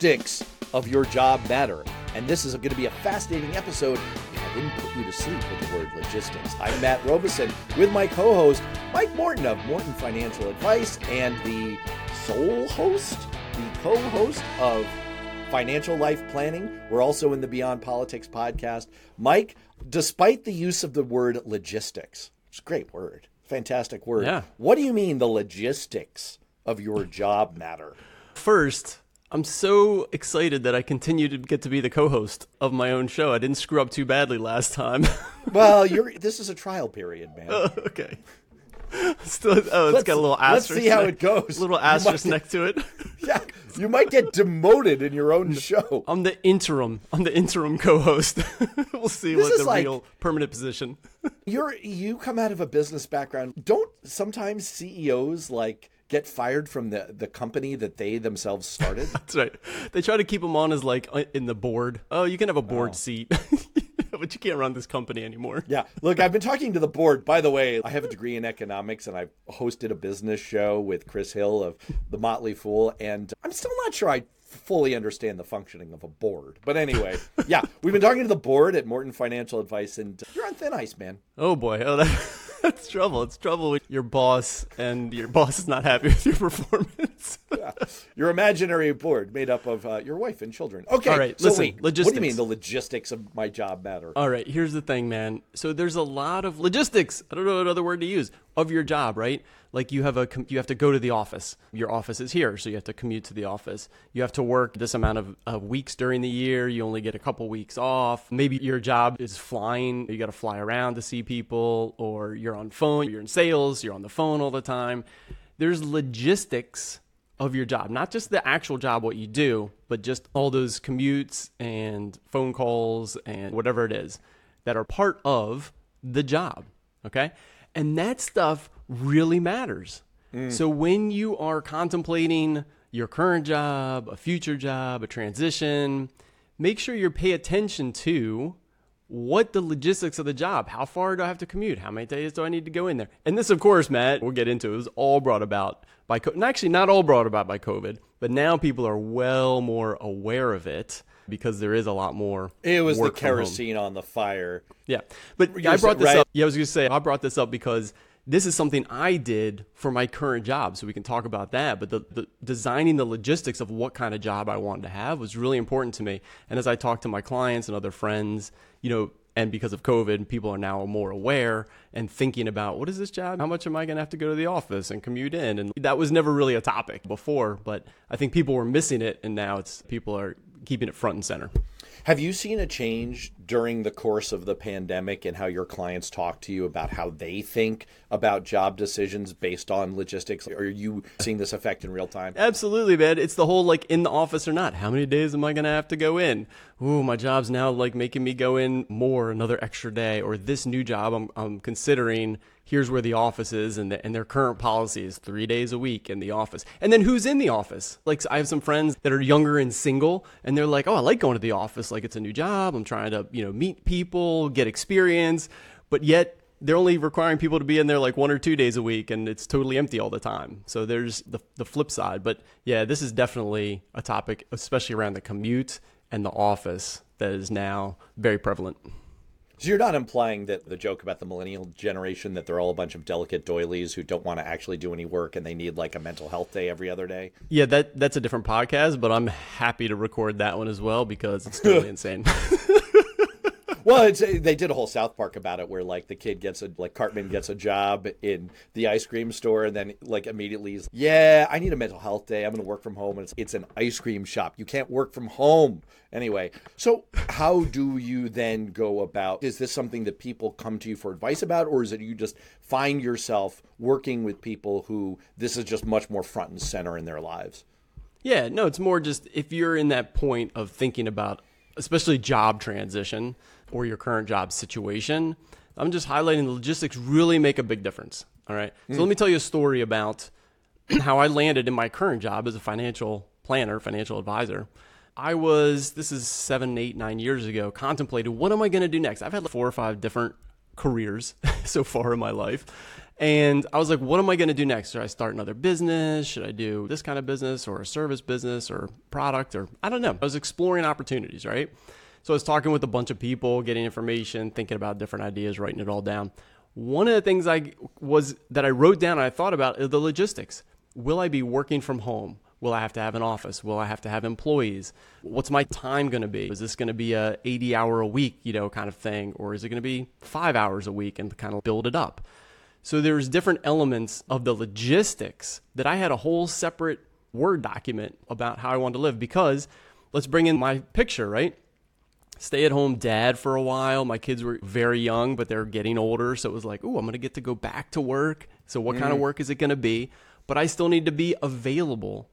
logistics of your job matter. And this is going to be a fascinating episode. I didn't put you to sleep with the word logistics. I'm Matt Robison with my co host, Mike Morton of Morton Financial Advice, and the sole host, the co host of Financial Life Planning. We're also in the Beyond Politics podcast. Mike, despite the use of the word logistics, it's a great word, fantastic word. Yeah. What do you mean the logistics of your job matter? First, I'm so excited that I continue to get to be the co-host of my own show. I didn't screw up too badly last time. Well, you're this is a trial period, man. Oh, okay. Still, oh, it's Let's- got a little asterisk. let's see how it goes. Little asterisk get- next to it. yeah, you might get demoted in your own show. I'm the interim. I'm the interim co-host. we'll see This what the like- real permanent position. You're you come out of a business background. Don't sometimes CEOs like get fired from the the company that they themselves started? That's right. They try to keep him on as like uh, in the board. Oh, you can have a board seat, but you can't run this company anymore. Yeah. Look, I've been talking to the board. By the way, I have a degree in economics and I've hosted a business show with Chris Hill of The Motley Fool. And I'm still not sure I fully understand the functioning of a board. But anyway, yeah, we've been talking to the board at Morton Financial Advice and you're on thin ice, man. Oh boy, oh that, that's trouble. It's trouble with your boss, and your boss is not happy with your performance. Yeah. Your imaginary board made up of uh, your wife and children. Okay. All right, so listen, wait, What do you mean the logistics of my job matter? All right, here's the thing, man. So there's a lot of logistics. I don't know another word to use of your job, right? Like you have a you have to go to the office. Your office is here, so you have to commute to the office. You have to work this amount of uh, weeks during the year. You only get a couple weeks off. Maybe your job is flying. You got to fly around to see people, or you're on phone. You're in sales. You're on the phone all the time. There's logistics of your job, not just the actual job, what you do, but just all those commutes and phone calls and whatever it is that are part of the job. Okay. And that stuff really matters. Mm. So when you are contemplating your current job, a future job, a transition, make sure you pay attention to what the logistics of the job how far do i have to commute how many days do i need to go in there and this of course matt we'll get into it was all brought about by COVID. actually not all brought about by covid but now people are well more aware of it because there is a lot more It was the kerosene on the fire. Yeah, but You're I brought this right. up. Yeah, I was going to say I brought this up because this is something I did for my current job, so we can talk about that. But the, the designing the logistics of what kind of job I wanted to have was really important to me. And as I talked to my clients and other friends, you know. And because of COVID, people are now more aware and thinking about what is this job? How much am I going to have to go to the office and commute in? And that was never really a topic before, but I think people were missing it, and now it's people are keeping it front and center. Have you seen a change during the course of the pandemic and how your clients talk to you about how they think about job decisions based on logistics? Are you seeing this effect in real time? Absolutely, man. It's the whole like in the office or not. How many days am I going to have to go in? Ooh, my job's now like making me go in more, another extra day. Or this new job I'm, I'm considering, here's where the office is, and, the, and their current policy is three days a week in the office. And then who's in the office? Like, I have some friends that are younger and single, and they're like, oh, I like going to the office. Like, it's a new job. I'm trying to, you know, meet people, get experience. But yet, they're only requiring people to be in there like one or two days a week and it's totally empty all the time. So there's the, the flip side. But yeah, this is definitely a topic, especially around the commute and the office, that is now very prevalent. So you're not implying that the joke about the millennial generation that they're all a bunch of delicate doilies who don't want to actually do any work and they need like a mental health day every other day? Yeah, that that's a different podcast, but I'm happy to record that one as well because it's totally insane. Well, it's, they did a whole South Park about it where like the kid gets a like Cartman gets a job in the ice cream store and then like immediately he's yeah I need a mental health day. I'm going to work from home. And it's, it's an ice cream shop. You can't work from home. Anyway so how do you then go about is this something that people come to you for advice about or is it you just find yourself working with people who this is just much more front and center in their lives? Yeah, no, it's more just if you're in that point of thinking about, especially job transition or your current job situation, I'm just highlighting the logistics really make a big difference. All right. So let me tell you a story about how I landed in my current job as a financial planner, financial advisor. I was, this is seven, eight, nine years ago, contemplated what am I going to do next? I've had like four or five different careers so far in my life. And I was like, what am I going to do next? Should I start another business? Should I do this kind of business or a service business or product or I don't know. I was exploring opportunities, right? So I was talking with a bunch of people, getting information, thinking about different ideas, writing it all down. One of the things I was that I wrote down and I thought about is the logistics. Will I be working from home? Will I have to have an office? Will I have to have employees? What's my time going to be? Is this going to be a 80 hour a week, you know, kind of thing or is it going to be 5 hours a week and kind of build it up? So there's different elements of the logistics that I had a whole separate Word document about how I wanted to live because let's bring in my picture, right? Stay at home dad for a while. My kids were very young, but they're getting older. So it was like, oh, I'm going to get to go back to work. So what mm. kind of work is it going to be? But I still need to be available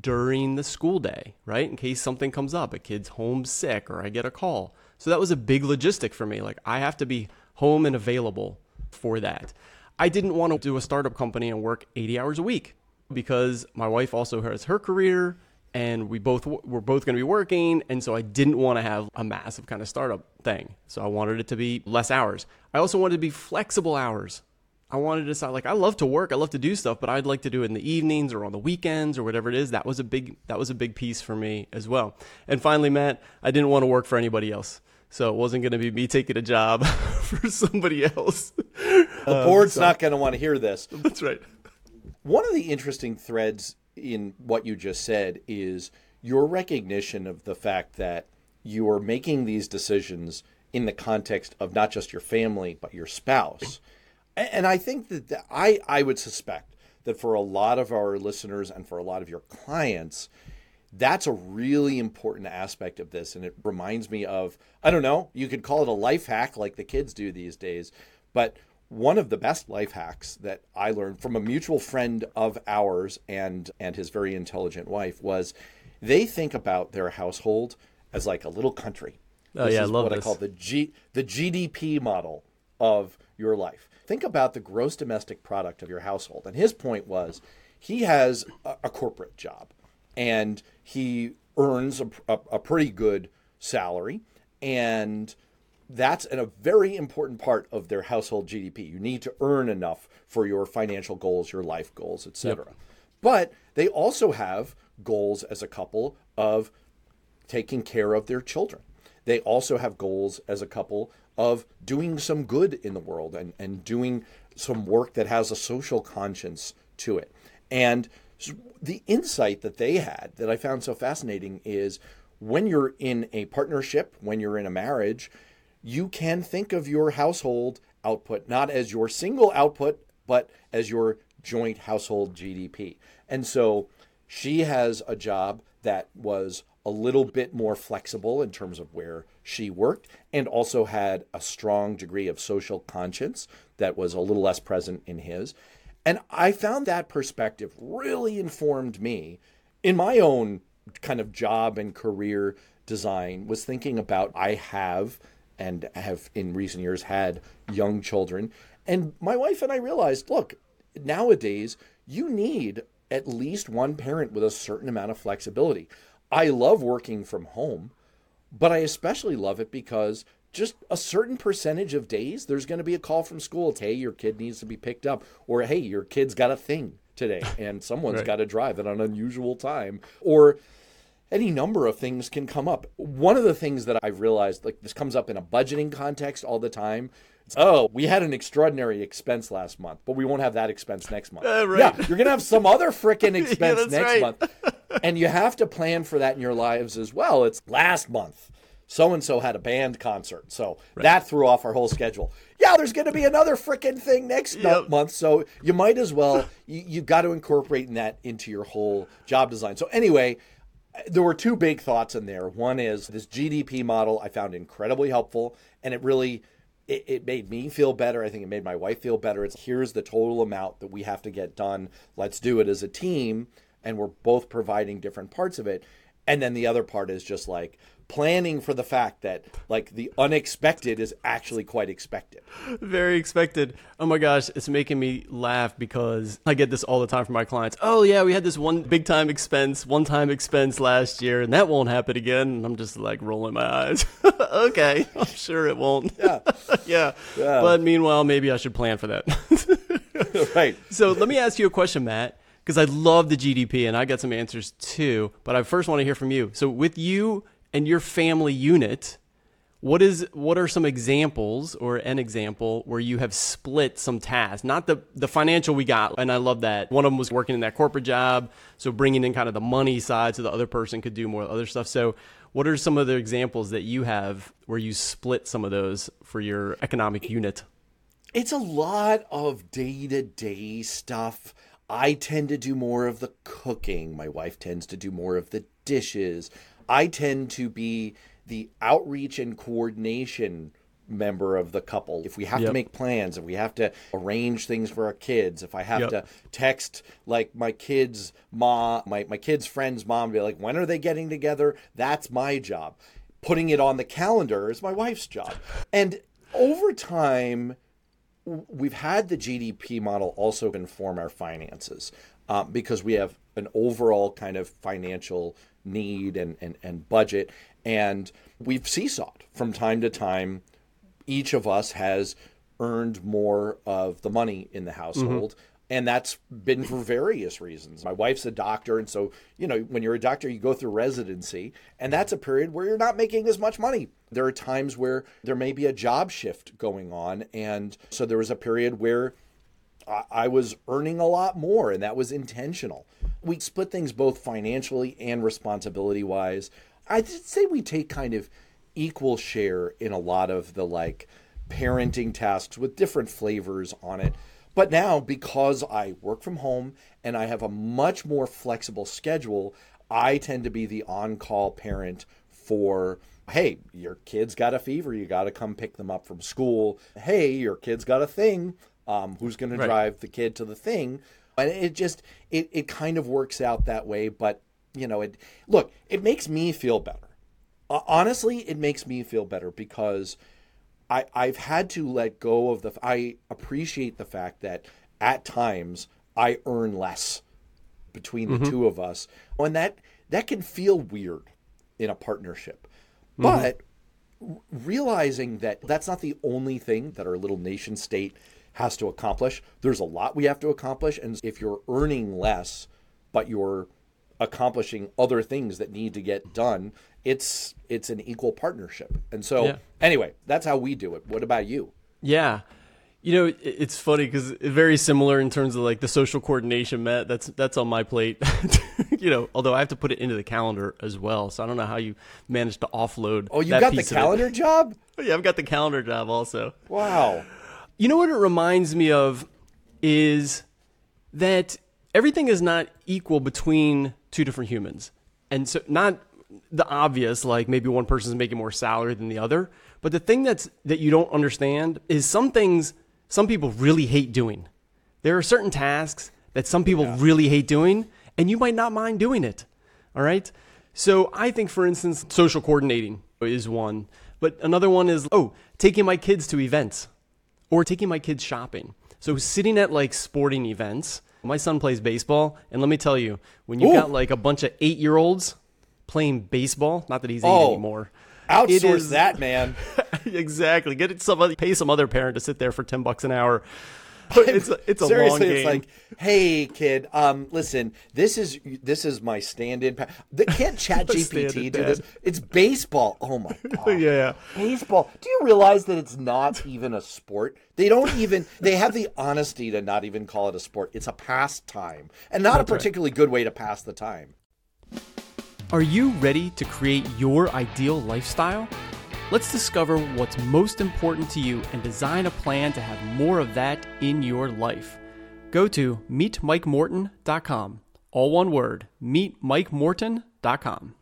during the school day, right? In case something comes up, a kid's home sick or I get a call. So that was a big logistic for me. Like I have to be home and available for that. I didn't want to do a startup company and work 80 hours a week because my wife also has her career and we both were both going to be working and so I didn't want to have a massive kind of startup thing. So I wanted it to be less hours. I also wanted to be flexible hours. I wanted to decide like I love to work, I love to do stuff, but I'd like to do it in the evenings or on the weekends or whatever it is. That was a big that was a big piece for me as well. And finally, Matt, I didn't want to work for anybody else. So it wasn't going to be me taking a job for somebody else. The board's um, so. not going to want to hear this. That's right. One of the interesting threads in what you just said is your recognition of the fact that you are making these decisions in the context of not just your family but your spouse and I think that I, I would suspect that for a lot of our listeners and for a lot of your clients, that's a really important aspect of this. And it reminds me of, I don't know, you could call it a life hack like the kids do these days. But one of the best life hacks that I learned from a mutual friend of ours and and his very intelligent wife was they think about their household as like a little country. Oh this yeah, I love what this. I call the G the GDP model of your life think about the gross domestic product of your household. And his point was he has a, a corporate job and he earns a, a, a pretty good salary. And that's a very important part of their household GDP. You need to earn enough for your financial goals, your life goals, etc. Yep. But they also have goals as a couple of taking care of their children. They also have goals as a couple of doing some good in the world and, and doing some work that has a social conscience to it. And the insight that they had that I found so fascinating is when you're in a partnership, when you're in a marriage, you can think of your household output not as your single output, but as your joint household GDP. And so she has a job that was a little bit more flexible in terms of where she worked and also had a strong degree of social conscience that was a little less present in his. And I found that perspective really informed me in my own kind of job and career design was thinking about I have and have in recent years had young children and my wife and I realized look nowadays you need at least one parent with a certain amount of flexibility I love working from home, but I especially love it because just a certain percentage of days there's going to be a call from school. It's, hey, your kid needs to be picked up, or hey, your kid's got a thing today and someone's right. got to drive at an unusual time, or any number of things can come up. One of the things that I've realized, like this comes up in a budgeting context all the time. It's, oh, we had an extraordinary expense last month, but we won't have that expense next month. Uh, right. Yeah, you're going to have some other freaking expense yeah, next right. month. and you have to plan for that in your lives as well. It's last month. So and so had a band concert. So right. that threw off our whole schedule. Yeah, there's going to be another freaking thing next yep. month. So you might as well, you, you've got to incorporate that into your whole job design. So, anyway, there were two big thoughts in there. One is this GDP model I found incredibly helpful, and it really it, it, made me feel better. I think it made my wife feel better. It's here's the total amount that we have to get done. Let's do it as a team and we're both providing different parts of it. And then the other part is just like planning for the fact that like the unexpected is actually quite expected. Very expected. Oh my gosh, it's making me laugh because I get this all the time from my clients. Oh yeah, we had this one big time expense, one time expense last year, and that won't happen again. And I'm just like rolling my eyes. okay, I'm sure it won't. Yeah. yeah. yeah. But meanwhile, maybe I should plan for that. right. So let me ask you a question, Matt, because I love the GDP and I got some answers too. But I first want to hear from you. So with you and your family unit, what is what are some examples or an example where you have split some tasks? Not the the financial we got, and I love that. One of them was working in that corporate job, so bringing in kind of the money side, so the other person could do more other stuff. So, what are some of the examples that you have where you split some of those for your economic unit? It's a lot of day to day stuff. I tend to do more of the cooking. My wife tends to do more of the dishes. I tend to be the outreach and coordination member of the couple. If we have Yep. to make plans, if we have to arrange things for our kids, if I have Yep. to text like my kids' mom, my, my kids' friend's mom, be like, when are they getting together? That's my job. Putting it on the calendar is my wife's job. And over time, we've had the GDP model also inform our finances um, because we have an overall kind of financial need and, and, and budget. And we've seesawed from time to time. Each of us has earned more of the money in the household. And that's been for various reasons. My wife's a doctor. And so, you know, when you're a doctor, you go through residency. And that's a period where you're not making as much money. There are times where there may be a job shift going on. And so there was a period where I- was earning a lot more, and that was intentional. We split things both financially and responsibility wise. I'd say we take kind of equal share in a lot of the like parenting tasks with different flavors on it. But now, because I work from home and I have a much more flexible schedule, I tend to be the on call parent for hey, your kid's got a fever, you got to come pick them up from school. Hey, your kid's got a thing, um, who's going to drive the kid to the thing? And it just it it kind of works out that way. But you know, it look, it makes me feel better. Uh, honestly, it makes me feel better because I, I've had to let go of the. I appreciate the fact that at times I earn less between the mm-hmm. two of us, and that that can feel weird in a partnership. Mm-hmm. But r- realizing that that's not the only thing that our little nation state has to accomplish. There's a lot we have to accomplish, and if you're earning less, but you're accomplishing other things that need to get done, it's it's an equal partnership. And so, Yeah. anyway, that's how we do it. What about you? Yeah. You know, it's funny because very similar in terms of like the social coordination, Matt. That's that's on my plate. you know, although I have to put it into the calendar as well, so I don't know how you managed to offload. Oh, you got the calendar job? Yeah, I've got the calendar job also. Wow. You know what it reminds me of is that everything is not equal between two different humans. And so not the obvious like maybe one person's making more salary than the other, but the thing that's that you don't understand is some things some people really hate doing. There are certain tasks that some people really hate doing and you might not mind doing it. All right? So I think for instance social coordinating is one, but another one is oh, taking my kids to events or taking my kids shopping. So sitting at like sporting events. My son plays baseball, and let me tell you, when you Ooh. got like a bunch of eight year olds playing baseball, not that he's eight Oh. anymore. Outsource is- that, man. exactly. Get it somebody pay some other parent to sit there for ten bucks an hour. But it's a, it's a Seriously, long game. it's like, hey, kid, um, listen, this is this is my stand-in. Pa- the, can't Chat GPT Stand-in do dad. this? It's baseball. Oh my god. yeah. Baseball. Do you realize that it's not even a sport? They don't even they have the honesty to not even call it a sport. It's a pastime. And not a particularly good way to pass the time. Are you ready to create your ideal lifestyle? Let's discover what's most important to you and design a plan to have more of that in your life. Go to meetmikemorton.com. All one word, meetmikemorton.com.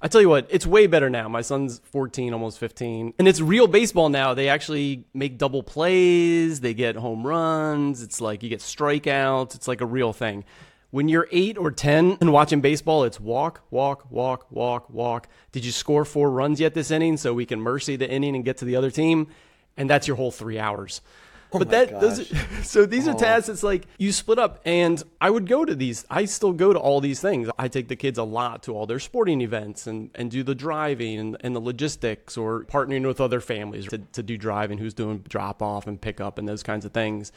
I tell you what, it's way better now. My son's 14, almost 15. And it's real baseball now. They actually make double plays, they get home runs. It's like you get strikeouts. It's like a real thing. When you're eight or 10 and watching baseball, it's walk, walk, walk, walk, walk. Did you score four runs yet this inning so we can mercy the inning and get to the other team? And that's your whole three hours. but that those so these are tasks. It's like you split up, and I would go to these. I still go to all these things. I take the kids a lot to all their sporting events and and do the driving and, and the logistics or partnering with other families to, to do driving. Who's doing drop off and pick up and those kinds of things,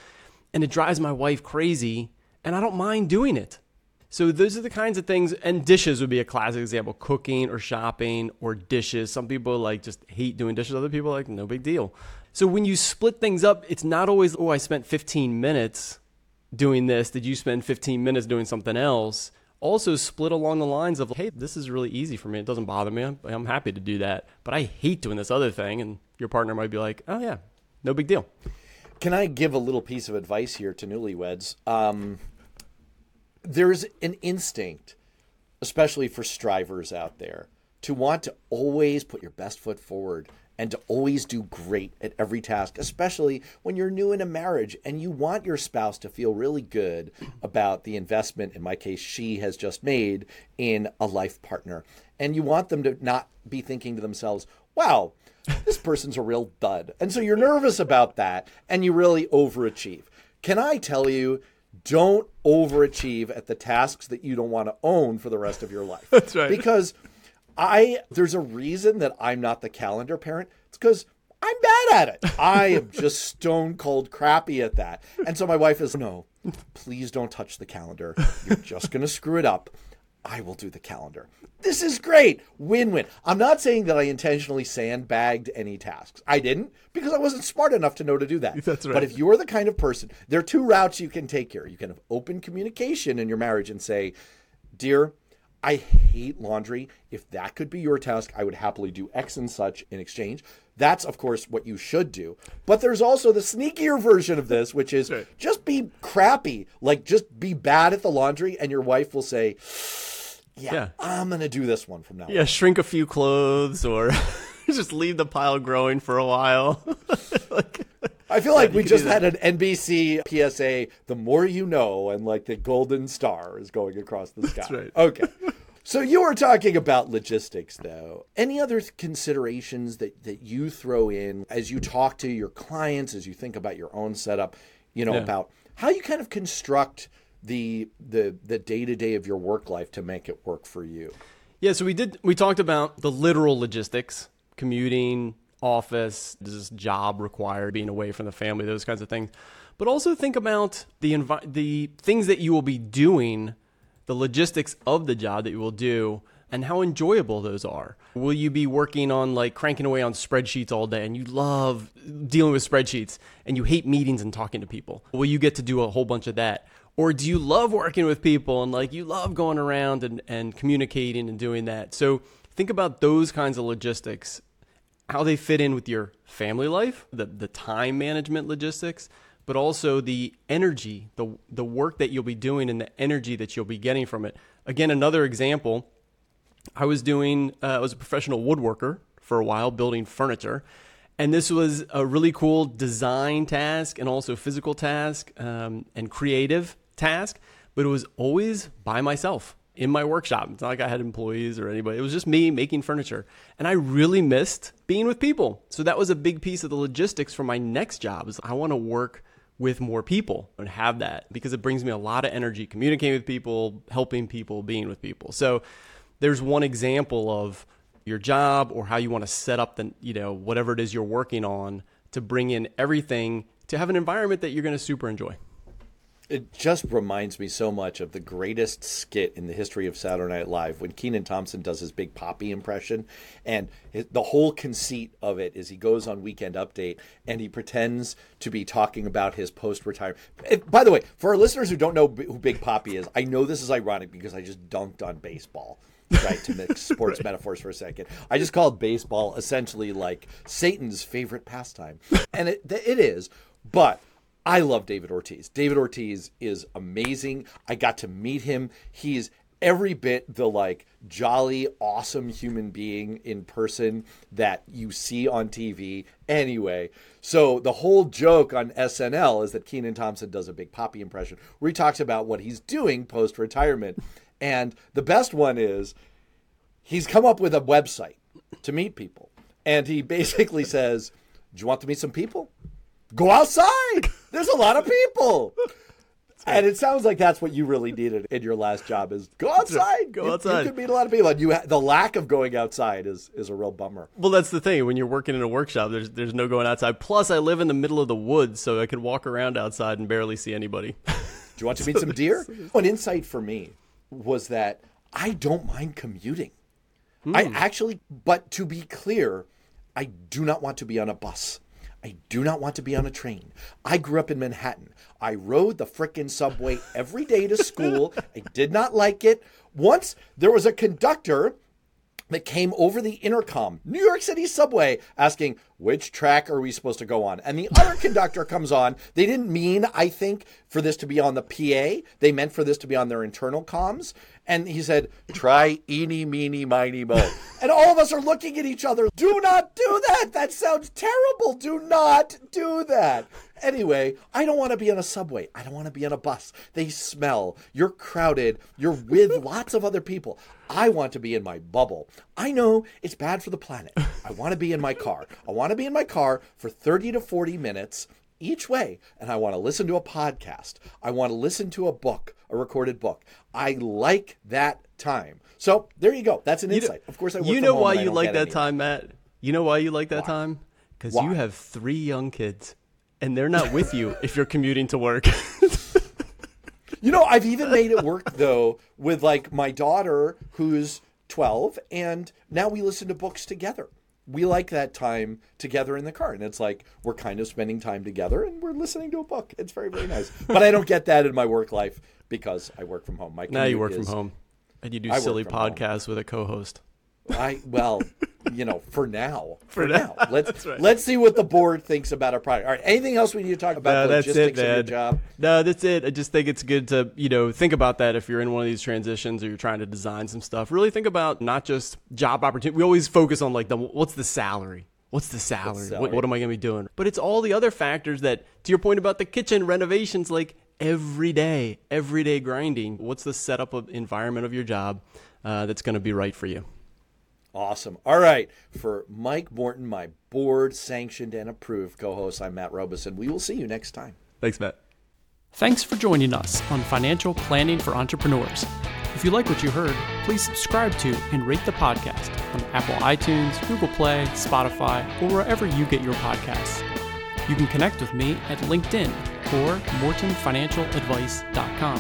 and it drives my wife crazy, and I don't mind doing it. So those are the kinds of things, and dishes would be a classic example. Cooking or shopping or dishes. Some people like just hate doing dishes. Other people like no big deal. So when you split things up, it's not always oh I spent 15 minutes doing this. Did you spend 15 minutes doing something else? Also split along the lines of hey this is really easy for me. It doesn't bother me. I'm, I'm happy to do that. But I hate doing this other thing, and your partner might be like oh yeah no big deal. Can I give a little piece of advice here to newlyweds? Um, there's an instinct, especially for strivers out there, to want to always put your best foot forward and to always do great at every task, especially when you're new in a marriage and you want your spouse to feel really good about the investment, in my case, she has just made in a life partner. And you want them to not be thinking to themselves, wow, this person's a real dud. And so you're nervous about that and you really overachieve. Can I tell you, don't overachieve at the tasks that you don't want to own for the rest of your life. That's right. Because I there's a reason that I'm not the calendar parent. It's because I'm bad at it. I am just stone cold crappy at that. And so my wife is, no, please don't touch the calendar. You're just going to screw it up. I will do the calendar. This is great. Win win. I'm not saying that I intentionally sandbagged any tasks. I didn't because I wasn't smart enough to know to do that. That's right. But if you're the kind of person, there are two routes you can take here. You can have open communication in your marriage and say, Dear, I hate laundry. If that could be your task, I would happily do X and such in exchange. That's, of course, what you should do. But there's also the sneakier version of this, which is Right. just be crappy. Like, just be bad at the laundry, and your wife will say, Yeah, Yeah. I'm going to do this one from now on. Yeah, shrink a few clothes or just leave the pile growing for a while. like, I feel like we just had an NBC PSA, the more you know, and like the golden star is going across the sky. right. Okay. So you were talking about logistics though. Any other th- considerations that, that you throw in as you talk to your clients, as you think about your own setup, you know, Yeah. about how you kind of construct the the the day to day of your work life to make it work for you. Yeah, so we did. We talked about the literal logistics, commuting, office, does this job require being away from the family, those kinds of things. But also think about the envi- the things that you will be doing, the logistics of the job that you will do, and how enjoyable those are. Will you be working on like cranking away on spreadsheets all day, and you love dealing with spreadsheets, and you hate meetings and talking to people? Will you get to do a whole bunch of that? or do you love working with people and like you love going around and, and communicating and doing that so think about those kinds of logistics how they fit in with your family life the, the time management logistics but also the energy the, the work that you'll be doing and the energy that you'll be getting from it again another example I was doing, uh, I was a professional woodworker for a while, building furniture. And this was a really cool design task and also physical task um, and creative task, but it was always by myself in my workshop. It's not like I had employees or anybody. It was just me making furniture. And I really missed being with people. So that was a big piece of the logistics for my next job is I want to work with more people and have that because it brings me a lot of energy communicating with people, helping people, being with people. So there's one example of your job or how you want to set up the you know whatever it is you're working on to bring in everything to have an environment that you're going to super enjoy. It just reminds me so much of the greatest skit in the history of Saturday Night Live when Kenan Thompson does his big Papi impression. And the whole conceit of it is he goes on Weekend Update and he pretends to be talking about his post retirement. By the way, for our listeners who don't know who Big Papi is, I know this is ironic because I just dunked on baseball. right to mix sports metaphors for a second i just called baseball essentially like satan's favorite pastime and it, it is but I love David Ortiz. David Ortiz is amazing. I got to meet him. He's every bit the like jolly, awesome human being in person that you see on TV anyway. So the whole joke on SNL is that Kenan Thompson does a big Papi impression where he talks about what he's doing post retirement. And the best one is he's come up with a website to meet people. And he basically says, Do you want to meet some people? Go outside. There's a lot of people. And it sounds like that's what you really needed in your last job is go outside. Go You- outside. You could meet a lot of people, and you ha- the lack of going outside is is a real bummer. Well, that's the thing. When you're working in a workshop, there's there's no going outside. Plus, I live in the middle of the woods, so I could walk around outside and barely see anybody. Do you want to meet some deer? An insight for me was that I don't mind commuting. I hmm. actually, but to be clear, I do not want to be on a bus. I do not want to be on a train. I grew up in Manhattan. I rode the frickin' subway every day to school. I did not like it. Once there was a conductor that came over the intercom, New York City subway, asking, which track are we supposed to go on? And the other conductor comes on. They didn't mean, I think, for this to be on the PA. They meant for this to be on their internal comms. And he said, try eeny, meeny, miny, mo. And all of us are looking at each other. Do not do that. That sounds terrible. Do not do that. Anyway, I don't want to be on a subway. I don't want to be on a bus. They smell. You're crowded. You're with lots of other people. I want to be in my bubble. I know it's bad for the planet. I want to be in my car. I want to be in my car for 30 to 40 minutes each way. And I want to listen to a podcast. I want to listen to a book, a recorded book. I like that time. So there you go. That's an insight. Of course, I you know why you like that any. time, Matt? You know why you like that time? Because you have three young kids, and they're not with you if you're commuting to work. You know, I've even made it work though with like my daughter who's 12 and now we listen to books together. We like that time together in the car and it's like we're kind of spending time together and we're listening to a book. It's very very nice. But I don't get that in my work life because I work from home. My now you work from home, and you do I silly from home. podcasts with a co-host. I well, you know, for now. For, now. now. Let's let's see what the board thinks about our product. All right, anything else we need to talk about No, the that's it, logistics of your man. job? No, that's it. I just think it's good to, you know, think about that if you're in one of these transitions or you're trying to design some stuff. Really think about not just job opportunity. We always focus on like the what's the salary? What's the salary? salary? What, what am I going to be doing? But it's all the other factors that, to your point about the kitchen renovations, like every day, everyday grinding. What's the setup of environment of your job uh, that's going to be right for you? Awesome. All right. For Mike Morton, my board sanctioned and approved co host, I'm Matt Robison. We will see you next time. Thanks, Matt. Thanks for joining us on Financial Planning for Entrepreneurs. If you like what you heard, please subscribe to and rate the podcast on Apple iTunes, Google Play, Spotify, or wherever you get your podcasts. You can connect with me at LinkedIn or mortonfinancialadvice.com.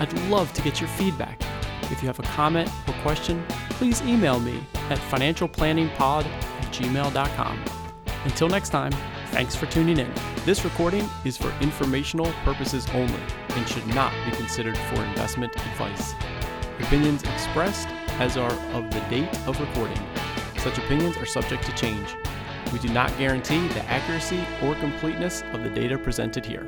I'd love to get your feedback. If you have a comment or question, please email me at financialplanningpod at gmail.com. Until next time, thanks for tuning in. This recording is for informational purposes only and should not be considered for investment advice. Opinions expressed as are of the date of recording. Such opinions are subject to change. We do not guarantee the accuracy or completeness of the data presented here.